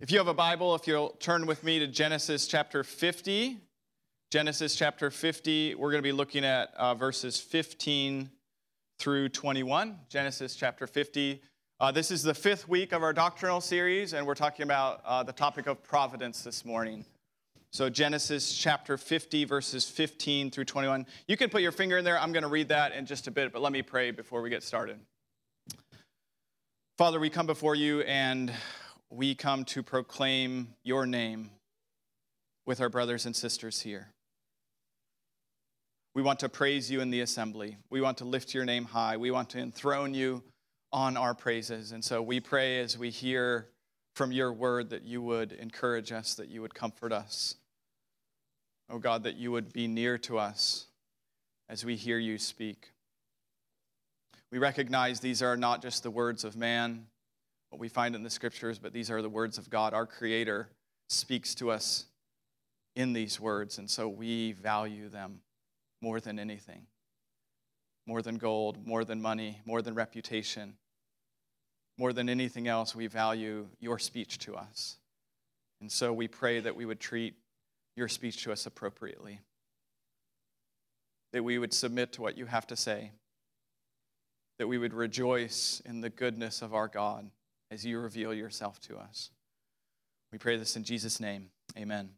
If you have a Bible, if you'll turn with me to Genesis chapter 50, Genesis chapter 50, we're going to be looking at uh, verses 15 through 21. Genesis chapter 50. Uh, this is the fifth week of our doctrinal series, and we're talking about uh, the topic of providence this morning. So, Genesis chapter 50, verses 15 through 21. You can put your finger in there. I'm going to read that in just a bit, but let me pray before we get started. Father, we come before you and we come to proclaim your name with our brothers and sisters here. We want to praise you in the assembly. We want to lift your name high. We want to enthrone you on our praises. And so we pray as we hear from your word that you would encourage us, that you would comfort us. Oh God, that you would be near to us as we hear you speak. We recognize these are not just the words of man, what we find in the scriptures, but these are the words of God. Our Creator speaks to us in these words, and so we value them more than anything more than gold, more than money, more than reputation. More than anything else, we value your speech to us. And so we pray that we would treat your speech to us appropriately, that we would submit to what you have to say, that we would rejoice in the goodness of our God as you reveal yourself to us. We pray this in Jesus' name. Amen.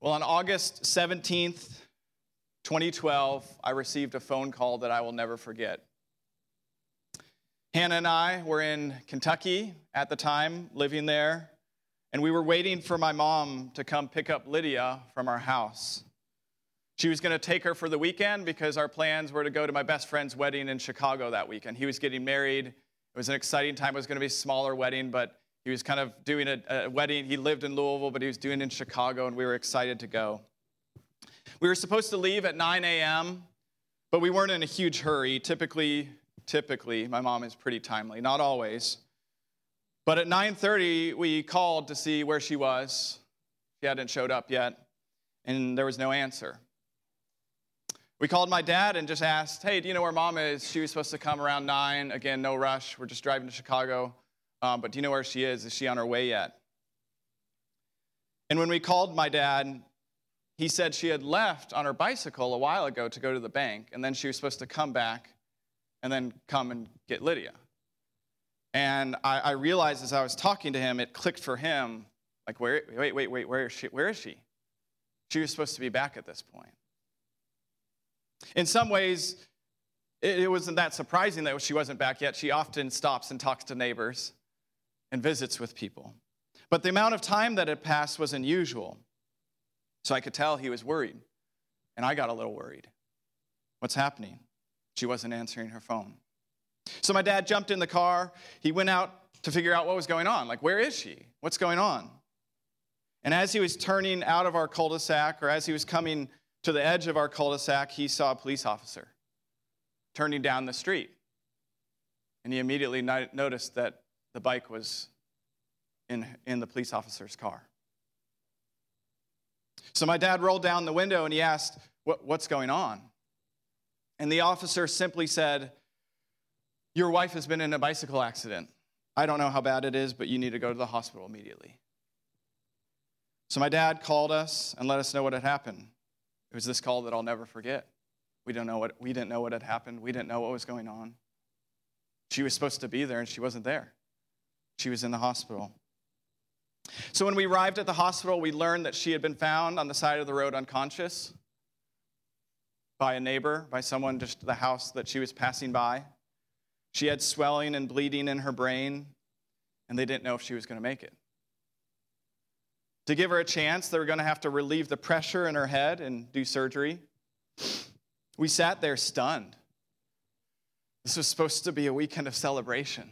Well, on August 17th, 2012, I received a phone call that I will never forget. Hannah and I were in Kentucky at the time, living there, and we were waiting for my mom to come pick up Lydia from our house. She was going to take her for the weekend because our plans were to go to my best friend's wedding in Chicago that weekend. He was getting married it was an exciting time. It was going to be a smaller wedding, but he was kind of doing a, a wedding. He lived in Louisville, but he was doing it in Chicago, and we were excited to go. We were supposed to leave at 9 a.m., but we weren't in a huge hurry. Typically, typically, my mom is pretty timely, not always. But at 9:30, we called to see where she was. She hadn't showed up yet, and there was no answer. We called my dad and just asked, hey, do you know where mom is? She was supposed to come around 9. Again, no rush. We're just driving to Chicago. Um, but do you know where she is? Is she on her way yet? And when we called my dad, he said she had left on her bicycle a while ago to go to the bank, and then she was supposed to come back and then come and get Lydia. And I, I realized as I was talking to him, it clicked for him like, where, wait, wait, wait, where is she? Where is she? She was supposed to be back at this point. In some ways, it wasn't that surprising that she wasn't back yet. She often stops and talks to neighbors and visits with people. But the amount of time that had passed was unusual. So I could tell he was worried. And I got a little worried. What's happening? She wasn't answering her phone. So my dad jumped in the car. He went out to figure out what was going on. Like, where is she? What's going on? And as he was turning out of our cul de sac, or as he was coming to the edge of our cul de sac, he saw a police officer turning down the street. And he immediately noticed that the bike was in, in the police officer's car. So my dad rolled down the window and he asked, what, What's going on? And the officer simply said, Your wife has been in a bicycle accident. I don't know how bad it is, but you need to go to the hospital immediately. So my dad called us and let us know what had happened. It was this call that I'll never forget. We, don't know what, we didn't know what had happened. We didn't know what was going on. She was supposed to be there, and she wasn't there. She was in the hospital. So when we arrived at the hospital, we learned that she had been found on the side of the road unconscious by a neighbor, by someone just the house that she was passing by. She had swelling and bleeding in her brain, and they didn't know if she was going to make it. To give her a chance, they were going to have to relieve the pressure in her head and do surgery. We sat there stunned. This was supposed to be a weekend of celebration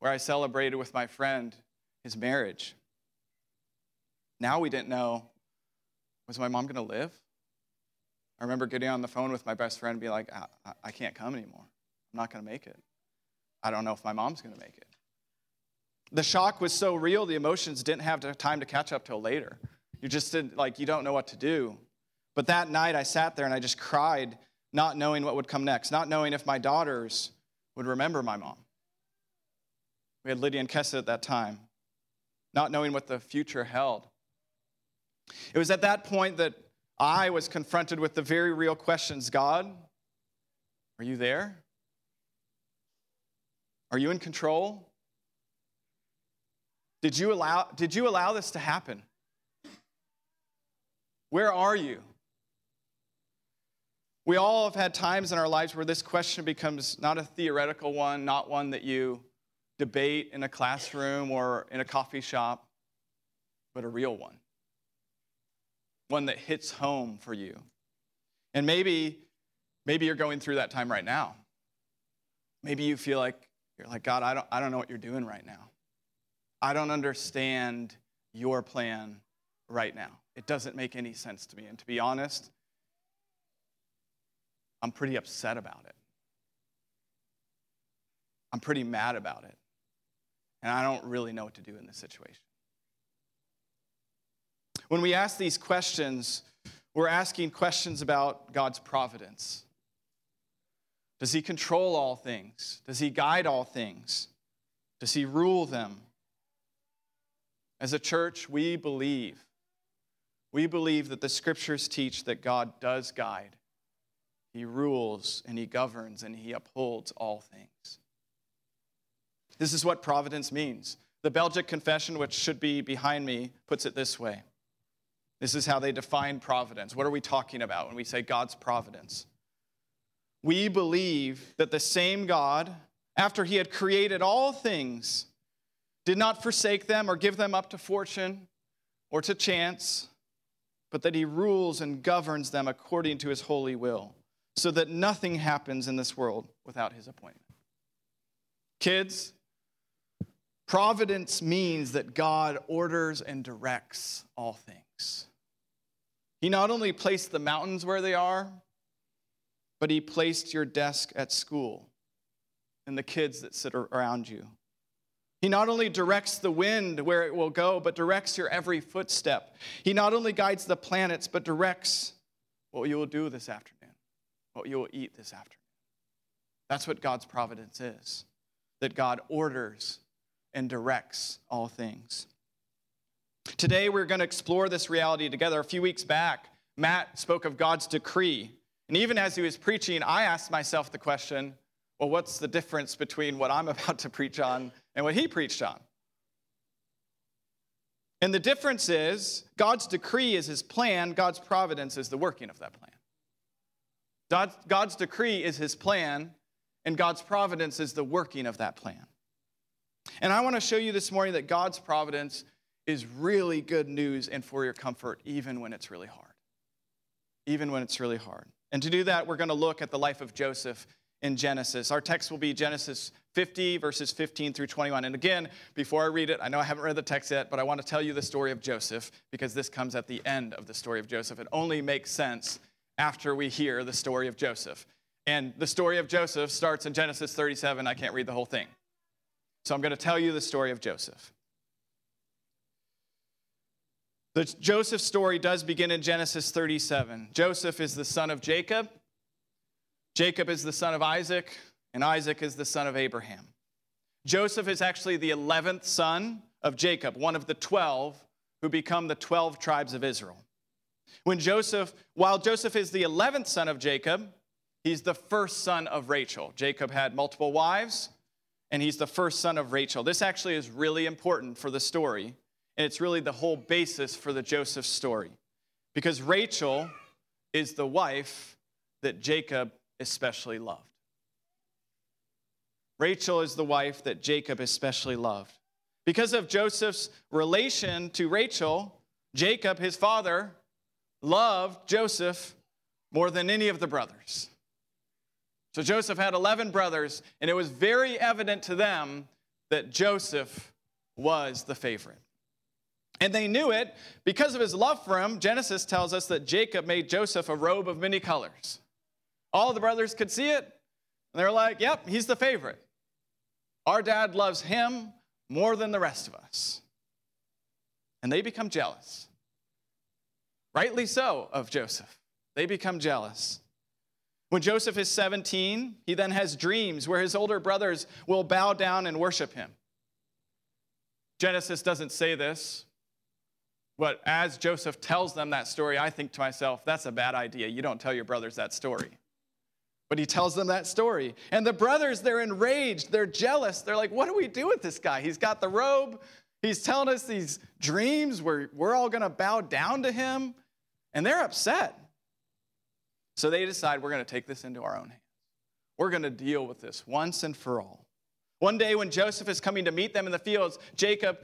where I celebrated with my friend his marriage. Now we didn't know was my mom going to live? I remember getting on the phone with my best friend and being like, I, I can't come anymore. I'm not going to make it. I don't know if my mom's going to make it. The shock was so real, the emotions didn't have time to catch up till later. You just didn't, like, you don't know what to do. But that night, I sat there and I just cried, not knowing what would come next, not knowing if my daughters would remember my mom. We had Lydia and Kessa at that time. not knowing what the future held. It was at that point that I was confronted with the very real questions God, are you there? Are you in control? Did you allow, did you allow this to happen? Where are you? We all have had times in our lives where this question becomes not a theoretical one, not one that you debate in a classroom or in a coffee shop, but a real one. One that hits home for you. And maybe maybe you're going through that time right now. Maybe you feel like you're like God, I don't I don't know what you're doing right now. I don't understand your plan right now. It doesn't make any sense to me. And to be honest, I'm pretty upset about it. I'm pretty mad about it. And I don't really know what to do in this situation. When we ask these questions, we're asking questions about God's providence. Does he control all things? Does he guide all things? Does he rule them? As a church, we believe. We believe that the scriptures teach that God does guide, He rules, and He governs, and He upholds all things. This is what providence means. The Belgic Confession, which should be behind me, puts it this way. This is how they define providence. What are we talking about when we say God's providence? We believe that the same God, after He had created all things, did not forsake them or give them up to fortune or to chance, but that he rules and governs them according to his holy will, so that nothing happens in this world without his appointment. Kids, providence means that God orders and directs all things. He not only placed the mountains where they are, but he placed your desk at school and the kids that sit around you. He not only directs the wind where it will go, but directs your every footstep. He not only guides the planets, but directs what you will do this afternoon, what you will eat this afternoon. That's what God's providence is that God orders and directs all things. Today, we're going to explore this reality together. A few weeks back, Matt spoke of God's decree. And even as he was preaching, I asked myself the question well, what's the difference between what I'm about to preach on and what he preached on? And the difference is God's decree is his plan, God's providence is the working of that plan. God's, decree is his plan, and God's providence is the working of that plan. And I want to show you this morning that God's providence is really good news and for your comfort, even when it's really hard. Even when it's really hard. And to do that, we're going to look at the life of Joseph in Genesis. Our text will be Genesis 50, verses 15 through 21. And again, before I read it, I know I haven't read the text yet, but I want to tell you the story of Joseph because this comes at the end of the story of Joseph. It only makes sense after we hear the story of Joseph. And the story of Joseph starts in Genesis 37. I can't read the whole thing. So I'm going to tell you the story of Joseph. The Joseph story does begin in Genesis 37. Joseph is the son of Jacob. Jacob is the son of Isaac, and Isaac is the son of Abraham. Joseph is actually the 11th son of Jacob, one of the 12 who become the 12 tribes of Israel. When Joseph, while Joseph is the 11th son of Jacob, he's the first son of Rachel. Jacob had multiple wives, and he's the first son of Rachel. This actually is really important for the story, and it's really the whole basis for the Joseph story. Because Rachel is the wife that Jacob especially loved. Rachel is the wife that Jacob especially loved. Because of Joseph's relation to Rachel, Jacob, his father, loved Joseph more than any of the brothers. So Joseph had 11 brothers, and it was very evident to them that Joseph was the favorite. And they knew it because of his love for him. Genesis tells us that Jacob made Joseph a robe of many colors. All the brothers could see it, and they're like, yep, he's the favorite. Our dad loves him more than the rest of us. And they become jealous. Rightly so of Joseph. They become jealous. When Joseph is 17, he then has dreams where his older brothers will bow down and worship him. Genesis doesn't say this, but as Joseph tells them that story, I think to myself, that's a bad idea. You don't tell your brothers that story. But he tells them that story. And the brothers, they're enraged. They're jealous. They're like, what do we do with this guy? He's got the robe. He's telling us these dreams where we're all going to bow down to him. And they're upset. So they decide we're going to take this into our own hands. We're going to deal with this once and for all. One day when Joseph is coming to meet them in the fields, Jacob,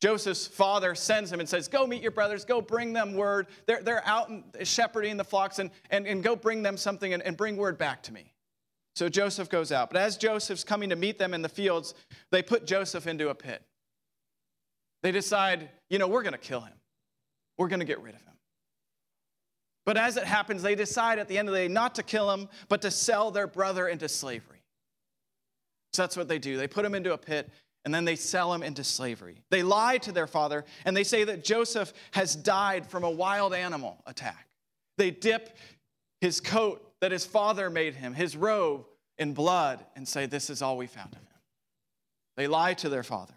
Joseph's father, sends him and says, Go meet your brothers, go bring them word. They're, they're out shepherding the flocks, and, and, and go bring them something and, and bring word back to me. So Joseph goes out. But as Joseph's coming to meet them in the fields, they put Joseph into a pit. They decide, you know, we're going to kill him, we're going to get rid of him. But as it happens, they decide at the end of the day not to kill him, but to sell their brother into slavery. So that's what they do. They put him into a pit and then they sell him into slavery. They lie to their father and they say that Joseph has died from a wild animal attack. They dip his coat that his father made him, his robe, in blood and say, This is all we found of him. They lie to their father.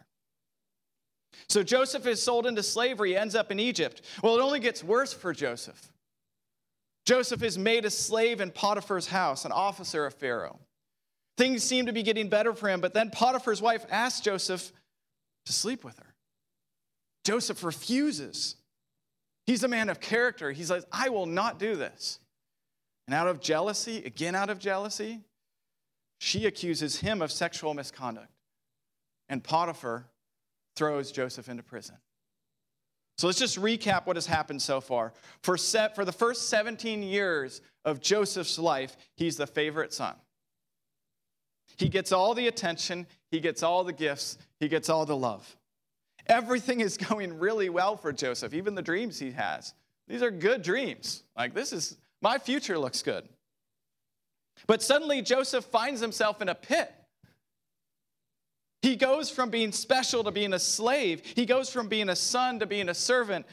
So Joseph is sold into slavery, ends up in Egypt. Well, it only gets worse for Joseph. Joseph is made a slave in Potiphar's house, an officer of Pharaoh. Things seem to be getting better for him, but then Potiphar's wife asks Joseph to sleep with her. Joseph refuses. He's a man of character. He says, I will not do this. And out of jealousy, again out of jealousy, she accuses him of sexual misconduct. And Potiphar throws Joseph into prison. So let's just recap what has happened so far. For, set, for the first 17 years of Joseph's life, he's the favorite son. He gets all the attention, he gets all the gifts, he gets all the love. Everything is going really well for Joseph, even the dreams he has. These are good dreams. Like, this is, my future looks good. But suddenly, Joseph finds himself in a pit. He goes from being special to being a slave. He goes from being a son to being a servant.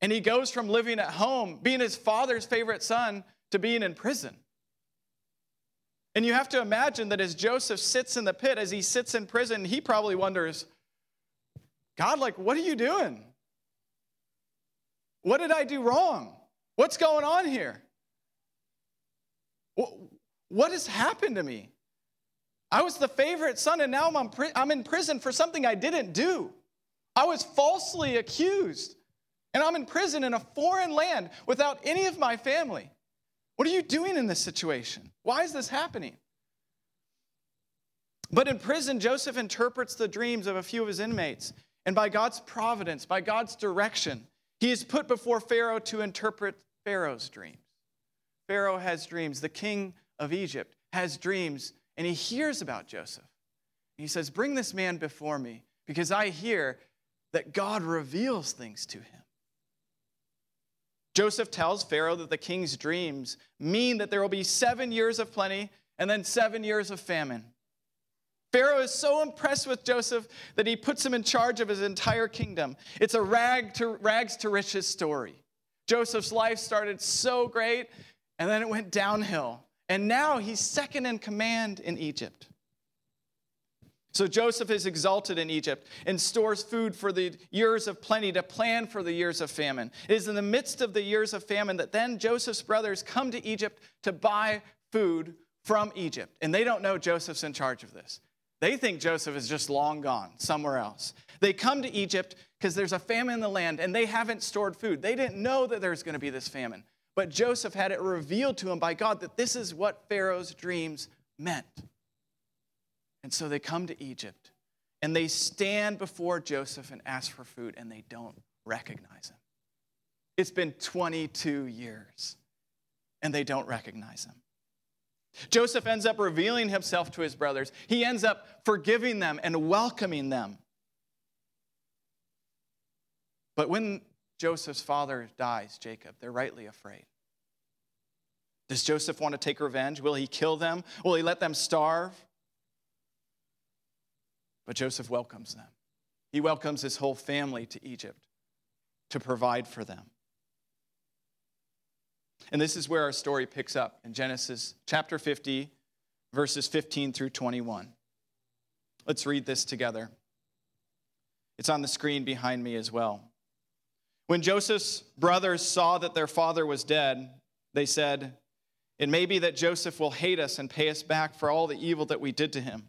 And he goes from living at home, being his father's favorite son, to being in prison. And you have to imagine that as Joseph sits in the pit, as he sits in prison, he probably wonders, God, like, what are you doing? What did I do wrong? What's going on here? What has happened to me? I was the favorite son, and now I'm, I'm in prison for something I didn't do. I was falsely accused, and I'm in prison in a foreign land without any of my family. What are you doing in this situation? Why is this happening? But in prison, Joseph interprets the dreams of a few of his inmates. And by God's providence, by God's direction, he is put before Pharaoh to interpret Pharaoh's dreams. Pharaoh has dreams. The king of Egypt has dreams, and he hears about Joseph. He says, Bring this man before me, because I hear that God reveals things to him. Joseph tells Pharaoh that the king's dreams mean that there will be seven years of plenty and then seven years of famine. Pharaoh is so impressed with Joseph that he puts him in charge of his entire kingdom. It's a rag to, rags to riches story. Joseph's life started so great, and then it went downhill. And now he's second in command in Egypt. So Joseph is exalted in Egypt and stores food for the years of plenty to plan for the years of famine. It is in the midst of the years of famine that then Joseph's brothers come to Egypt to buy food from Egypt. And they don't know Joseph's in charge of this. They think Joseph is just long gone somewhere else. They come to Egypt because there's a famine in the land and they haven't stored food. They didn't know that there's going to be this famine. But Joseph had it revealed to him by God that this is what Pharaoh's dreams meant. And so they come to Egypt and they stand before Joseph and ask for food and they don't recognize him. It's been 22 years and they don't recognize him. Joseph ends up revealing himself to his brothers. He ends up forgiving them and welcoming them. But when Joseph's father dies, Jacob, they're rightly afraid. Does Joseph want to take revenge? Will he kill them? Will he let them starve? But Joseph welcomes them. He welcomes his whole family to Egypt to provide for them. And this is where our story picks up in Genesis chapter 50, verses 15 through 21. Let's read this together. It's on the screen behind me as well. When Joseph's brothers saw that their father was dead, they said, It may be that Joseph will hate us and pay us back for all the evil that we did to him.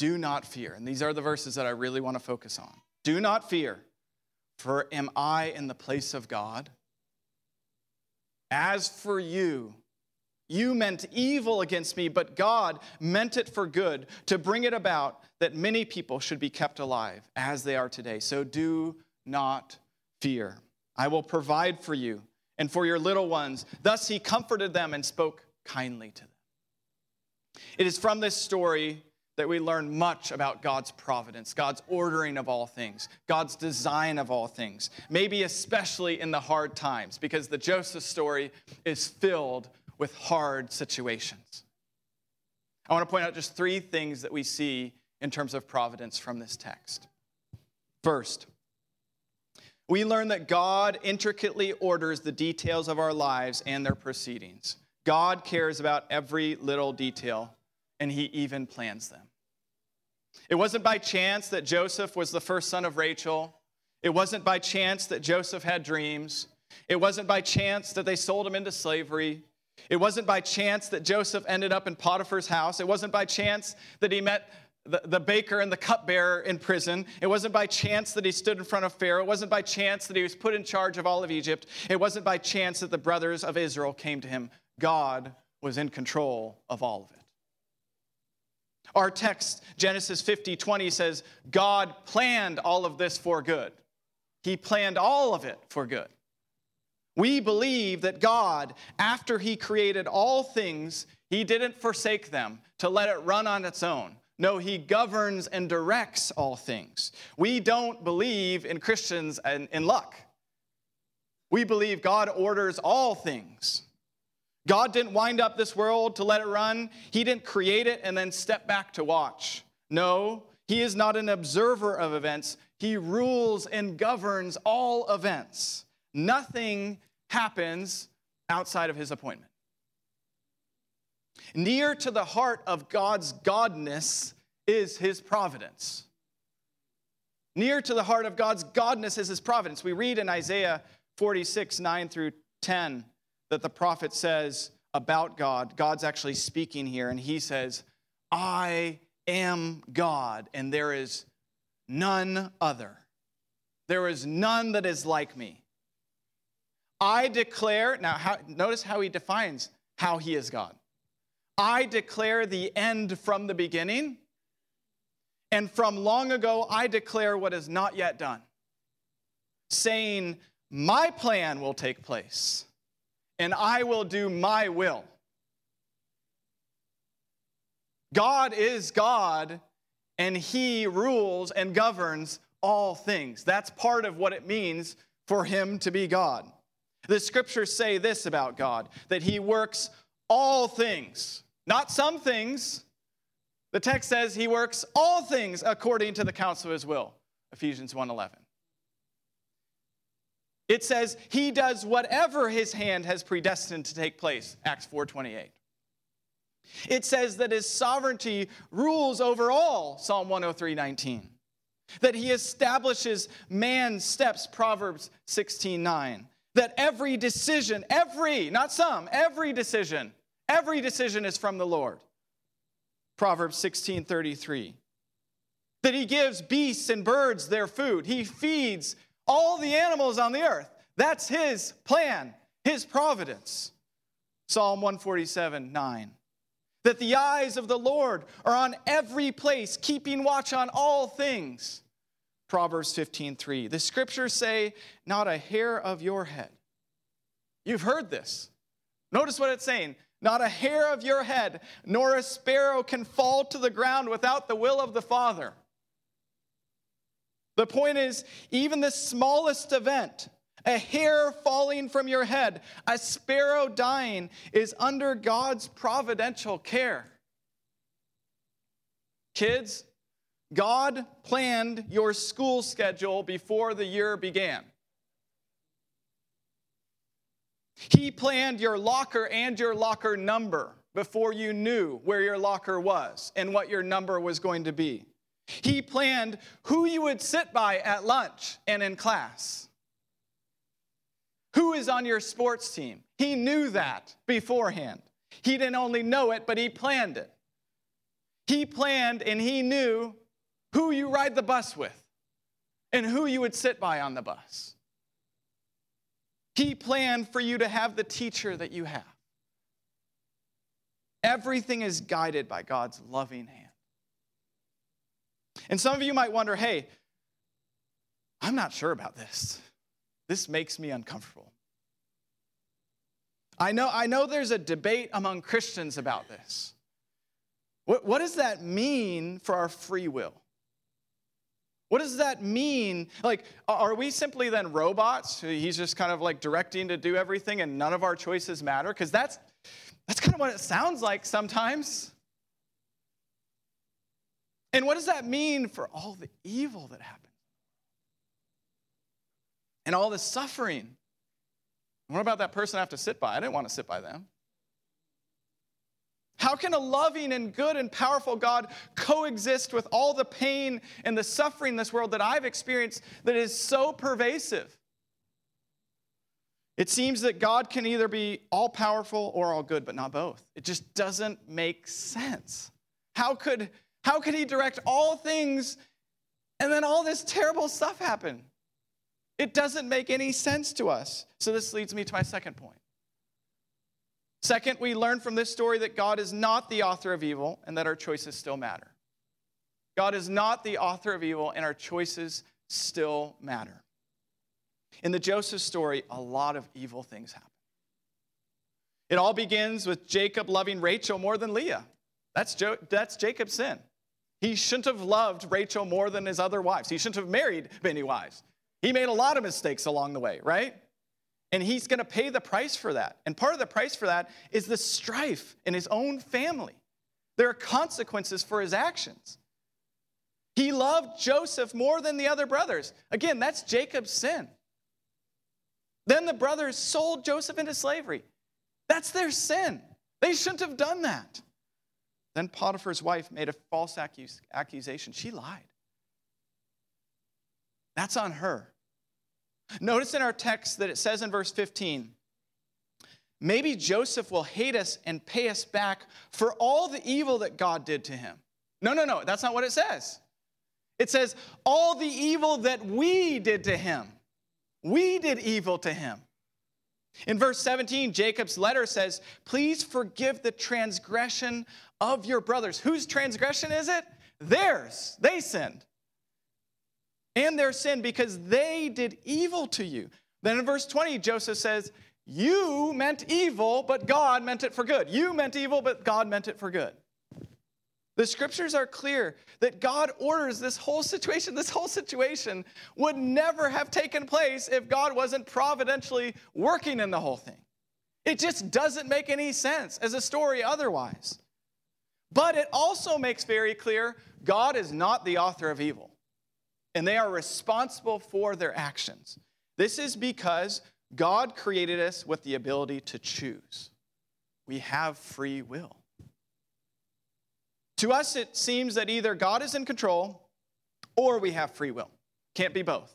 Do not fear. And these are the verses that I really want to focus on. Do not fear, for am I in the place of God? As for you, you meant evil against me, but God meant it for good to bring it about that many people should be kept alive as they are today. So do not fear. I will provide for you and for your little ones. Thus he comforted them and spoke kindly to them. It is from this story that we learn much about God's providence, God's ordering of all things, God's design of all things, maybe especially in the hard times, because the Joseph story is filled with hard situations. I want to point out just three things that we see in terms of providence from this text. First, we learn that God intricately orders the details of our lives and their proceedings. God cares about every little detail, and He even plans them. It wasn't by chance that Joseph was the first son of Rachel. It wasn't by chance that Joseph had dreams. It wasn't by chance that they sold him into slavery. It wasn't by chance that Joseph ended up in Potiphar's house. It wasn't by chance that he met the, the baker and the cupbearer in prison. It wasn't by chance that he stood in front of Pharaoh. It wasn't by chance that he was put in charge of all of Egypt. It wasn't by chance that the brothers of Israel came to him. God was in control of all of it. Our text, Genesis 50 20, says, God planned all of this for good. He planned all of it for good. We believe that God, after He created all things, He didn't forsake them to let it run on its own. No, He governs and directs all things. We don't believe in Christians and in luck. We believe God orders all things. God didn't wind up this world to let it run. He didn't create it and then step back to watch. No, He is not an observer of events. He rules and governs all events. Nothing happens outside of his appointment. Near to the heart of God's godness is his providence. Near to the heart of God's godness is his providence. We read in Isaiah 46, 9 through 10, that the prophet says about God, God's actually speaking here, and he says, I am God, and there is none other. There is none that is like me. I declare, now how, notice how he defines how he is God. I declare the end from the beginning, and from long ago I declare what is not yet done, saying, My plan will take place, and I will do my will. God is God, and he rules and governs all things. That's part of what it means for him to be God. The scriptures say this about God that he works all things, not some things. The text says he works all things according to the counsel of his will. Ephesians 1:11. It says he does whatever his hand has predestined to take place. Acts 4:28. It says that his sovereignty rules over all. Psalm 103:19. That he establishes man's steps. Proverbs 16:9 that every decision, every, not some, every decision, every decision is from the Lord. Proverbs 16 33. That he gives beasts and birds their food, he feeds all the animals on the earth. That's his plan, his providence. Psalm 147 9. That the eyes of the Lord are on every place, keeping watch on all things. Proverbs 15:3. The scriptures say, "Not a hair of your head." You've heard this. Notice what it's saying. Not a hair of your head, nor a sparrow can fall to the ground without the will of the Father. The point is, even the smallest event, a hair falling from your head, a sparrow dying, is under God's providential care. Kids, God planned your school schedule before the year began. He planned your locker and your locker number before you knew where your locker was and what your number was going to be. He planned who you would sit by at lunch and in class. Who is on your sports team? He knew that beforehand. He didn't only know it, but he planned it. He planned and he knew who you ride the bus with and who you would sit by on the bus. He planned for you to have the teacher that you have. Everything is guided by God's loving hand. And some of you might wonder hey, I'm not sure about this. This makes me uncomfortable. I know, I know there's a debate among Christians about this. What, what does that mean for our free will? What does that mean? Like, are we simply then robots? He's just kind of like directing to do everything and none of our choices matter? Because that's, that's kind of what it sounds like sometimes. And what does that mean for all the evil that happened? And all the suffering? What about that person I have to sit by? I didn't want to sit by them. How can a loving and good and powerful God coexist with all the pain and the suffering in this world that I've experienced that is so pervasive? It seems that God can either be all powerful or all good, but not both. It just doesn't make sense. How could, how could He direct all things and then all this terrible stuff happen? It doesn't make any sense to us. So, this leads me to my second point. Second, we learn from this story that God is not the author of evil and that our choices still matter. God is not the author of evil and our choices still matter. In the Joseph story, a lot of evil things happen. It all begins with Jacob loving Rachel more than Leah. That's, jo- that's Jacob's sin. He shouldn't have loved Rachel more than his other wives. He shouldn't have married many wives. He made a lot of mistakes along the way, right? And he's going to pay the price for that. And part of the price for that is the strife in his own family. There are consequences for his actions. He loved Joseph more than the other brothers. Again, that's Jacob's sin. Then the brothers sold Joseph into slavery. That's their sin. They shouldn't have done that. Then Potiphar's wife made a false accusation. She lied. That's on her. Notice in our text that it says in verse 15, maybe Joseph will hate us and pay us back for all the evil that God did to him. No, no, no, that's not what it says. It says, all the evil that we did to him. We did evil to him. In verse 17, Jacob's letter says, Please forgive the transgression of your brothers. Whose transgression is it? Theirs. They sinned and their sin because they did evil to you. Then in verse 20, Joseph says, You meant evil, but God meant it for good. You meant evil, but God meant it for good. The scriptures are clear that God orders this whole situation. This whole situation would never have taken place if God wasn't providentially working in the whole thing. It just doesn't make any sense as a story otherwise. But it also makes very clear God is not the author of evil and they are responsible for their actions. This is because God created us with the ability to choose. We have free will. To us, it seems that either God is in control or we have free will. Can't be both.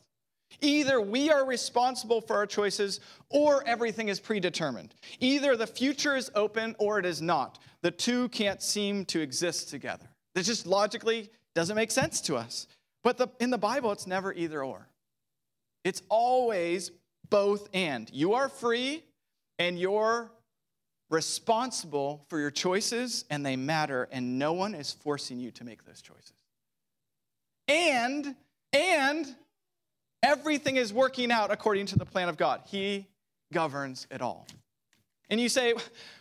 Either we are responsible for our choices or everything is predetermined. Either the future is open or it is not. The two can't seem to exist together. It just logically doesn't make sense to us. But the, in the Bible, it's never either or. It's always both and. You are free and you're responsible for your choices and they matter, and no one is forcing you to make those choices. And, and everything is working out according to the plan of God. He governs it all. And you say,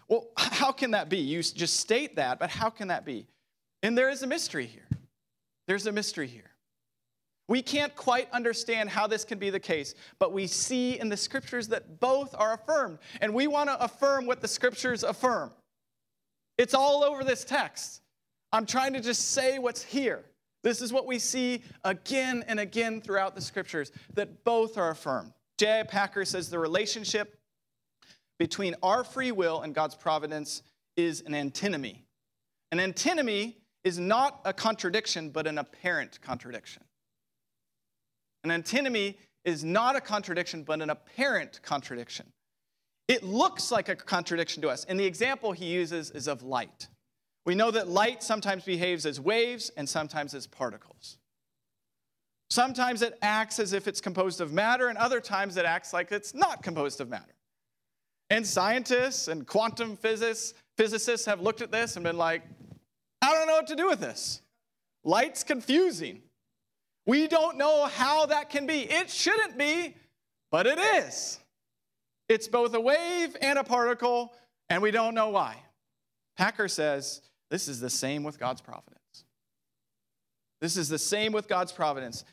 well, how can that be? You just state that, but how can that be? And there is a mystery here. There's a mystery here. We can't quite understand how this can be the case, but we see in the scriptures that both are affirmed. And we want to affirm what the scriptures affirm. It's all over this text. I'm trying to just say what's here. This is what we see again and again throughout the scriptures that both are affirmed. J.I. Packer says the relationship between our free will and God's providence is an antinomy. An antinomy is not a contradiction, but an apparent contradiction. An antinomy is not a contradiction, but an apparent contradiction. It looks like a contradiction to us. And the example he uses is of light. We know that light sometimes behaves as waves and sometimes as particles. Sometimes it acts as if it's composed of matter, and other times it acts like it's not composed of matter. And scientists and quantum physicists, physicists have looked at this and been like, I don't know what to do with this. Light's confusing. We don't know how that can be. It shouldn't be, but it is. It's both a wave and a particle, and we don't know why. Packer says this is the same with God's providence. This is the same with God's providence.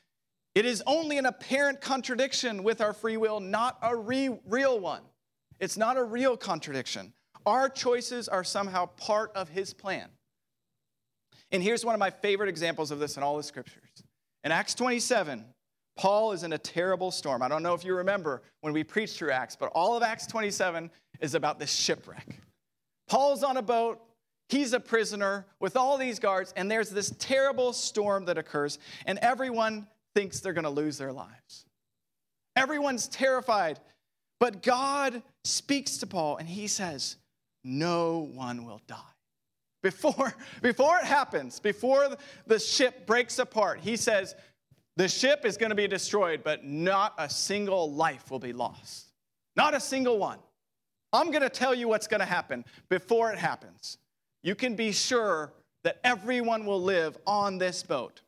It is only an apparent contradiction with our free will, not a re- real one. It's not a real contradiction. Our choices are somehow part of His plan. And here's one of my favorite examples of this in all the scriptures. In Acts 27, Paul is in a terrible storm. I don't know if you remember when we preached through Acts, but all of Acts 27 is about this shipwreck. Paul's on a boat, he's a prisoner with all these guards, and there's this terrible storm that occurs, and everyone thinks they're going to lose their lives. Everyone's terrified, but God speaks to Paul, and he says, No one will die. Before, before it happens, before the ship breaks apart, he says, the ship is going to be destroyed, but not a single life will be lost. Not a single one. I'm going to tell you what's going to happen before it happens. You can be sure that everyone will live on this boat.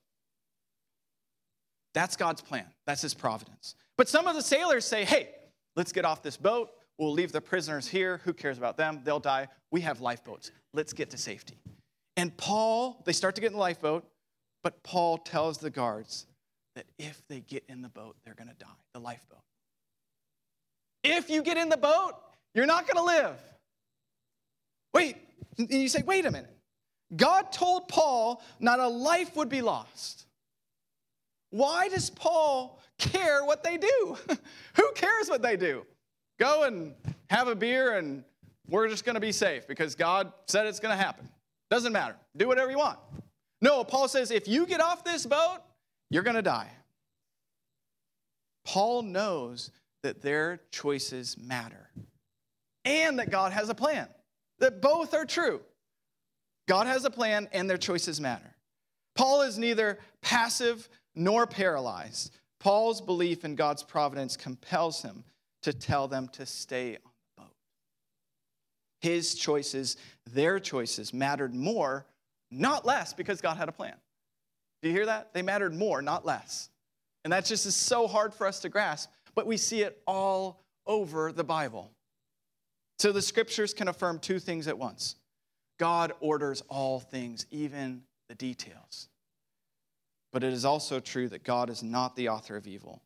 That's God's plan, that's His providence. But some of the sailors say, hey, let's get off this boat. We'll leave the prisoners here. Who cares about them? They'll die. We have lifeboats. Let's get to safety. And Paul, they start to get in the lifeboat, but Paul tells the guards, that if they get in the boat, they're going to die, the lifeboat. If you get in the boat, you're not going to live. Wait, and you say, wait a minute. God told Paul not a life would be lost. Why does Paul care what they do? Who cares what they do? Go and have a beer and we're just going to be safe because God said it's going to happen. Doesn't matter. Do whatever you want. No, Paul says if you get off this boat, you're going to die. Paul knows that their choices matter and that God has a plan, that both are true. God has a plan and their choices matter. Paul is neither passive nor paralyzed. Paul's belief in God's providence compels him to tell them to stay on the boat. His choices, their choices, mattered more, not less, because God had a plan. Do you hear that? They mattered more, not less. And that just is so hard for us to grasp, but we see it all over the Bible. So the scriptures can affirm two things at once God orders all things, even the details. But it is also true that God is not the author of evil,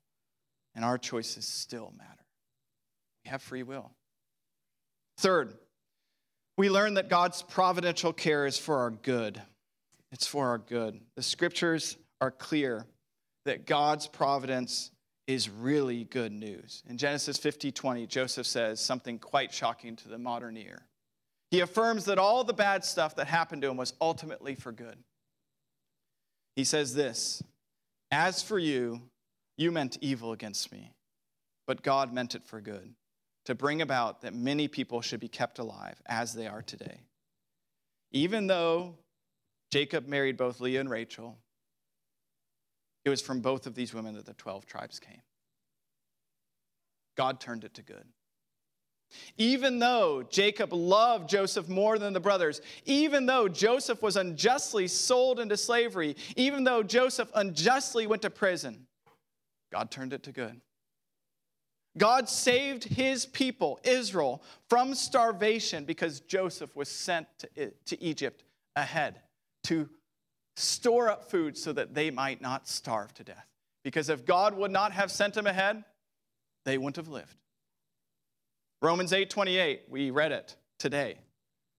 and our choices still matter. Have free will. Third, we learn that God's providential care is for our good. It's for our good. The scriptures are clear that God's providence is really good news. In Genesis 50 20, Joseph says something quite shocking to the modern ear. He affirms that all the bad stuff that happened to him was ultimately for good. He says this As for you, you meant evil against me, but God meant it for good, to bring about that many people should be kept alive as they are today. Even though Jacob married both Leah and Rachel. It was from both of these women that the 12 tribes came. God turned it to good. Even though Jacob loved Joseph more than the brothers, even though Joseph was unjustly sold into slavery, even though Joseph unjustly went to prison, God turned it to good. God saved his people, Israel, from starvation because Joseph was sent to, to Egypt ahead to store up food so that they might not starve to death. Because if God would not have sent him ahead, they wouldn't have lived. Romans 8 28, we read it today,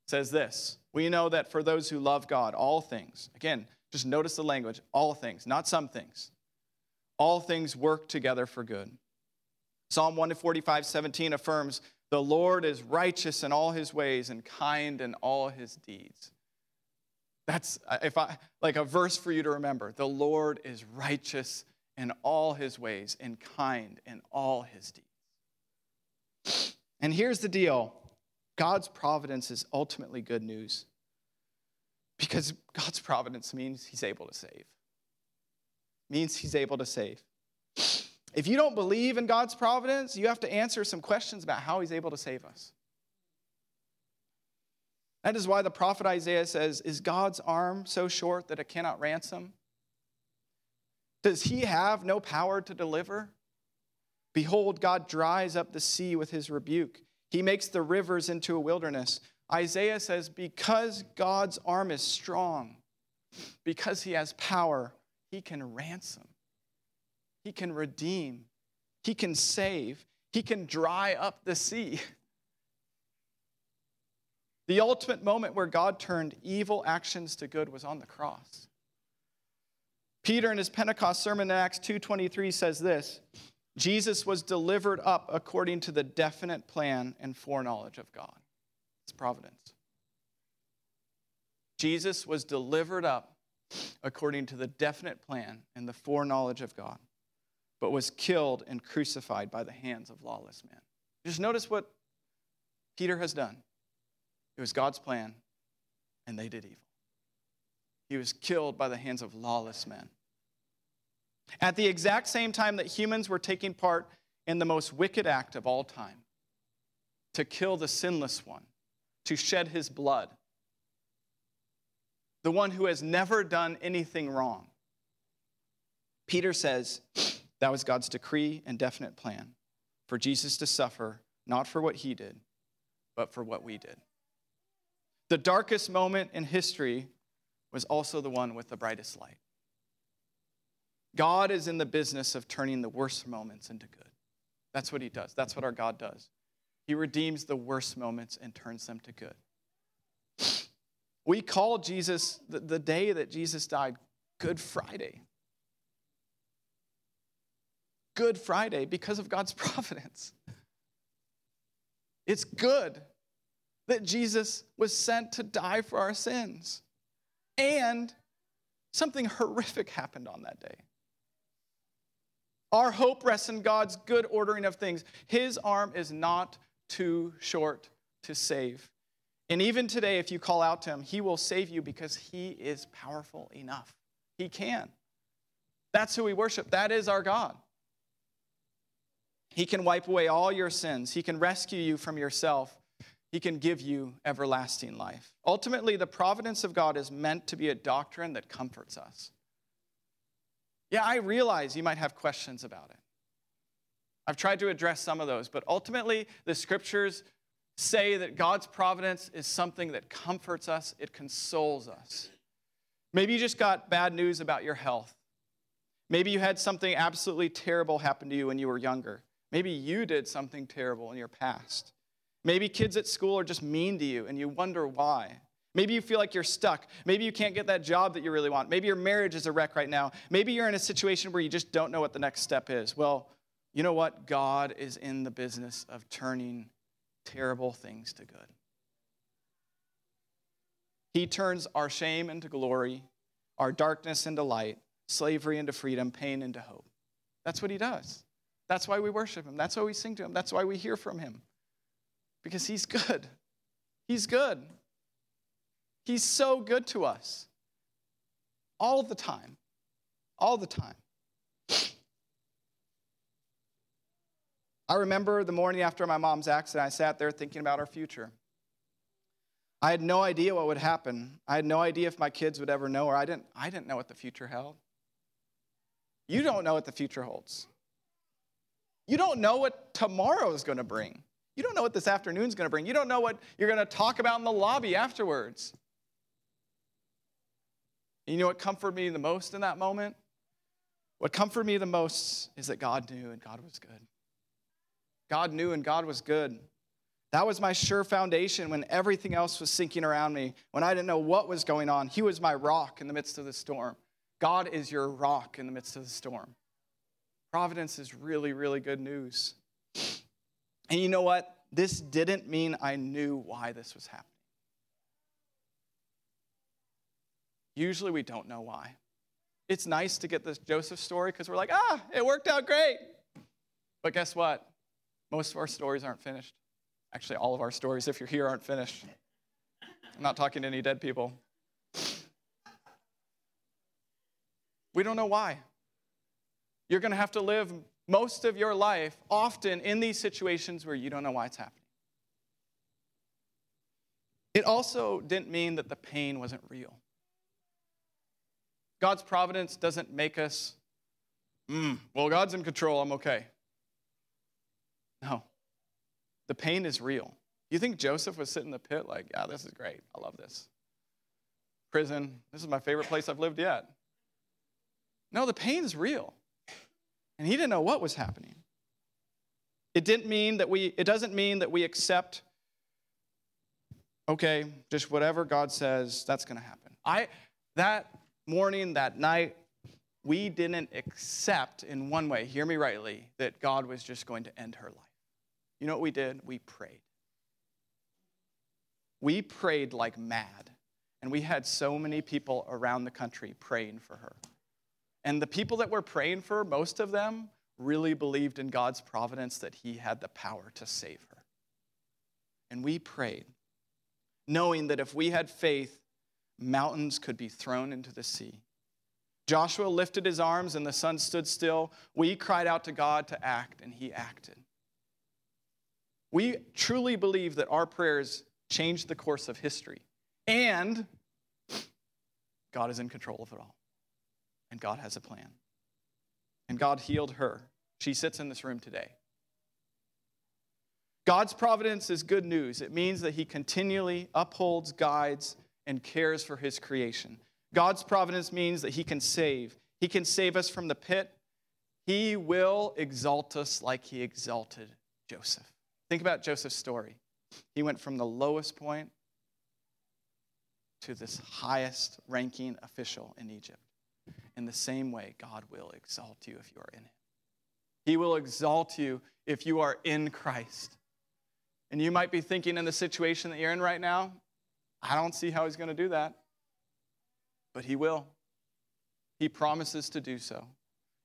says this We know that for those who love God, all things, again, just notice the language, all things, not some things, all things work together for good. Psalm 145 17 affirms, The Lord is righteous in all his ways and kind in all his deeds. That's uh, if I like a verse for you to remember. The Lord is righteous in all his ways and kind in all his deeds. And here's the deal God's providence is ultimately good news because God's providence means he's able to save. Means he's able to save. If you don't believe in God's providence, you have to answer some questions about how he's able to save us. That is why the prophet Isaiah says, Is God's arm so short that it cannot ransom? Does he have no power to deliver? Behold, God dries up the sea with his rebuke. He makes the rivers into a wilderness. Isaiah says, Because God's arm is strong, because he has power, he can ransom, he can redeem, he can save, he can dry up the sea. The ultimate moment where God turned evil actions to good was on the cross. Peter in his Pentecost sermon in Acts 2:23 says this, Jesus was delivered up according to the definite plan and foreknowledge of God. It's providence. Jesus was delivered up according to the definite plan and the foreknowledge of God, but was killed and crucified by the hands of lawless men. Just notice what Peter has done. It was God's plan, and they did evil. He was killed by the hands of lawless men. At the exact same time that humans were taking part in the most wicked act of all time to kill the sinless one, to shed his blood, the one who has never done anything wrong. Peter says that was God's decree and definite plan for Jesus to suffer, not for what he did, but for what we did. The darkest moment in history was also the one with the brightest light. God is in the business of turning the worst moments into good. That's what he does. That's what our God does. He redeems the worst moments and turns them to good. We call Jesus, the, the day that Jesus died, Good Friday. Good Friday because of God's providence. It's good that Jesus was sent to die for our sins. And something horrific happened on that day. Our hope rests in God's good ordering of things. His arm is not too short to save. And even today, if you call out to him, he will save you because he is powerful enough. He can. That's who we worship. That is our God. He can wipe away all your sins, he can rescue you from yourself. He can give you everlasting life. Ultimately, the providence of God is meant to be a doctrine that comforts us. Yeah, I realize you might have questions about it. I've tried to address some of those, but ultimately, the scriptures say that God's providence is something that comforts us, it consoles us. Maybe you just got bad news about your health. Maybe you had something absolutely terrible happen to you when you were younger. Maybe you did something terrible in your past. Maybe kids at school are just mean to you and you wonder why. Maybe you feel like you're stuck. Maybe you can't get that job that you really want. Maybe your marriage is a wreck right now. Maybe you're in a situation where you just don't know what the next step is. Well, you know what? God is in the business of turning terrible things to good. He turns our shame into glory, our darkness into light, slavery into freedom, pain into hope. That's what he does. That's why we worship him. That's why we sing to him. That's why we hear from him. Because he's good. He's good. He's so good to us. All the time. All the time. I remember the morning after my mom's accident, I sat there thinking about our future. I had no idea what would happen. I had no idea if my kids would ever know, or I didn't, I didn't know what the future held. You don't know what the future holds. You don't know what tomorrow is going to bring. You don't know what this afternoon is going to bring. You don't know what you're going to talk about in the lobby afterwards. And you know what comforted me the most in that moment? What comforted me the most is that God knew and God was good. God knew and God was good. That was my sure foundation when everything else was sinking around me, when I didn't know what was going on. He was my rock in the midst of the storm. God is your rock in the midst of the storm. Providence is really, really good news. And you know what? This didn't mean I knew why this was happening. Usually we don't know why. It's nice to get this Joseph story because we're like, ah, it worked out great. But guess what? Most of our stories aren't finished. Actually, all of our stories, if you're here, aren't finished. I'm not talking to any dead people. We don't know why. You're going to have to live most of your life often in these situations where you don't know why it's happening. It also didn't mean that the pain wasn't real. God's providence doesn't make us, mm, well, God's in control, I'm okay. No. The pain is real. You think Joseph was sitting in the pit like, yeah, this is great. I love this. Prison, this is my favorite place I've lived yet. No, the pain is real. And he didn't know what was happening. It didn't mean that we, it doesn't mean that we accept, okay, just whatever God says, that's gonna happen. I that morning, that night, we didn't accept in one way, hear me rightly, that God was just going to end her life. You know what we did? We prayed. We prayed like mad. And we had so many people around the country praying for her. And the people that were praying for, most of them really believed in God's providence that He had the power to save her. And we prayed, knowing that if we had faith, mountains could be thrown into the sea. Joshua lifted his arms and the sun stood still. We cried out to God to act, and He acted. We truly believe that our prayers changed the course of history, and God is in control of it all. And God has a plan. And God healed her. She sits in this room today. God's providence is good news. It means that He continually upholds, guides, and cares for His creation. God's providence means that He can save. He can save us from the pit. He will exalt us like He exalted Joseph. Think about Joseph's story. He went from the lowest point to this highest ranking official in Egypt. In the same way, God will exalt you if you are in Him. He will exalt you if you are in Christ. And you might be thinking in the situation that you're in right now, I don't see how He's going to do that. But He will. He promises to do so.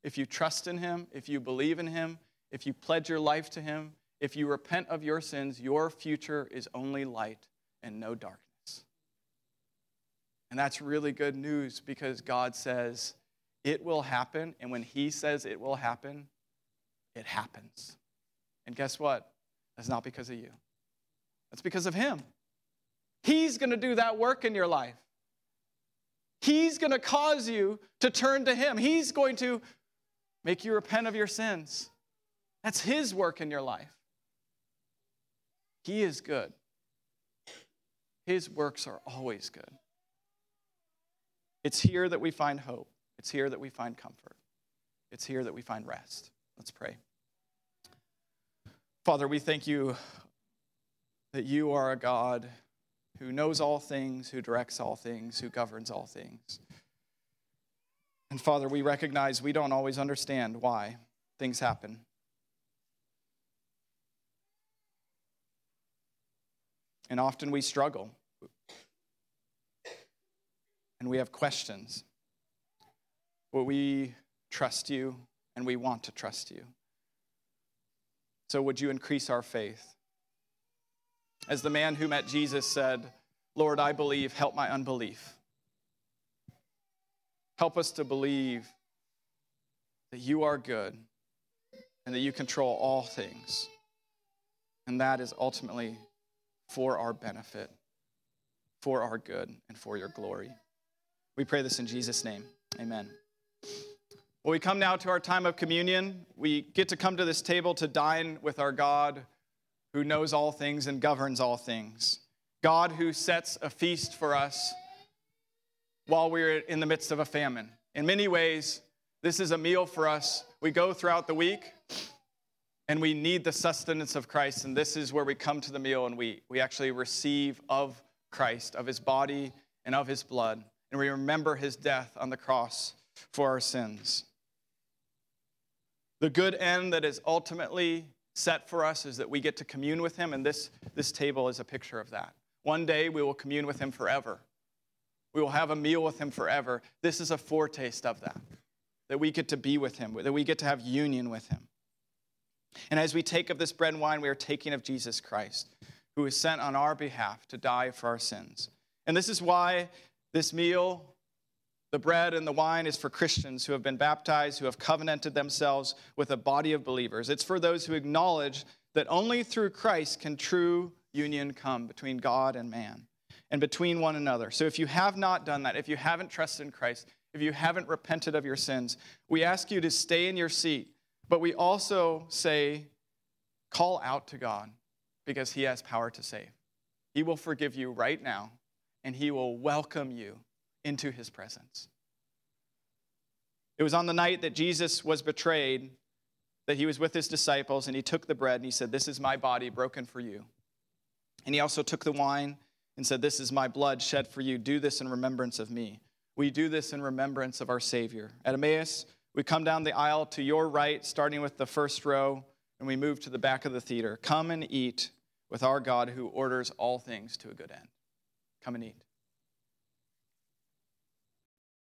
If you trust in Him, if you believe in Him, if you pledge your life to Him, if you repent of your sins, your future is only light and no darkness. And that's really good news because God says it will happen. And when He says it will happen, it happens. And guess what? That's not because of you, that's because of Him. He's going to do that work in your life. He's going to cause you to turn to Him. He's going to make you repent of your sins. That's His work in your life. He is good. His works are always good. It's here that we find hope. It's here that we find comfort. It's here that we find rest. Let's pray. Father, we thank you that you are a God who knows all things, who directs all things, who governs all things. And Father, we recognize we don't always understand why things happen. And often we struggle and we have questions. We trust you and we want to trust you. So, would you increase our faith? As the man who met Jesus said, Lord, I believe, help my unbelief. Help us to believe that you are good and that you control all things. And that is ultimately for our benefit, for our good, and for your glory. We pray this in Jesus' name. Amen. Well, we come now to our time of communion. We get to come to this table to dine with our God who knows all things and governs all things. God who sets a feast for us while we're in the midst of a famine. In many ways, This is a meal for us. We go throughout the week and we need the sustenance of Christ. And this is where we come to the meal and we, we actually receive of Christ, of his body and of his blood. And we remember his death on the cross for our sins. The good end that is ultimately set for us is that we get to commune with him, and this, this table is a picture of that. One day we will commune with him forever. We will have a meal with him forever. This is a foretaste of that, that we get to be with him, that we get to have union with him. And as we take of this bread and wine, we are taking of Jesus Christ, who is sent on our behalf to die for our sins. And this is why this meal, the bread and the wine, is for Christians who have been baptized, who have covenanted themselves with a body of believers. It's for those who acknowledge that only through Christ can true union come between God and man and between one another. So if you have not done that, if you haven't trusted in Christ, if you haven't repented of your sins, we ask you to stay in your seat but we also say, call out to God because He has power to save. He will forgive you right now, and He will welcome you into His presence. It was on the night that Jesus was betrayed that He was with His disciples, and He took the bread and He said, This is my body broken for you. And He also took the wine and said, This is my blood shed for you. Do this in remembrance of me. We do this in remembrance of our Savior. At Emmaus, we come down the aisle to your right, starting with the first row, and we move to the back of the theater. Come and eat with our God who orders all things to a good end. Come and eat.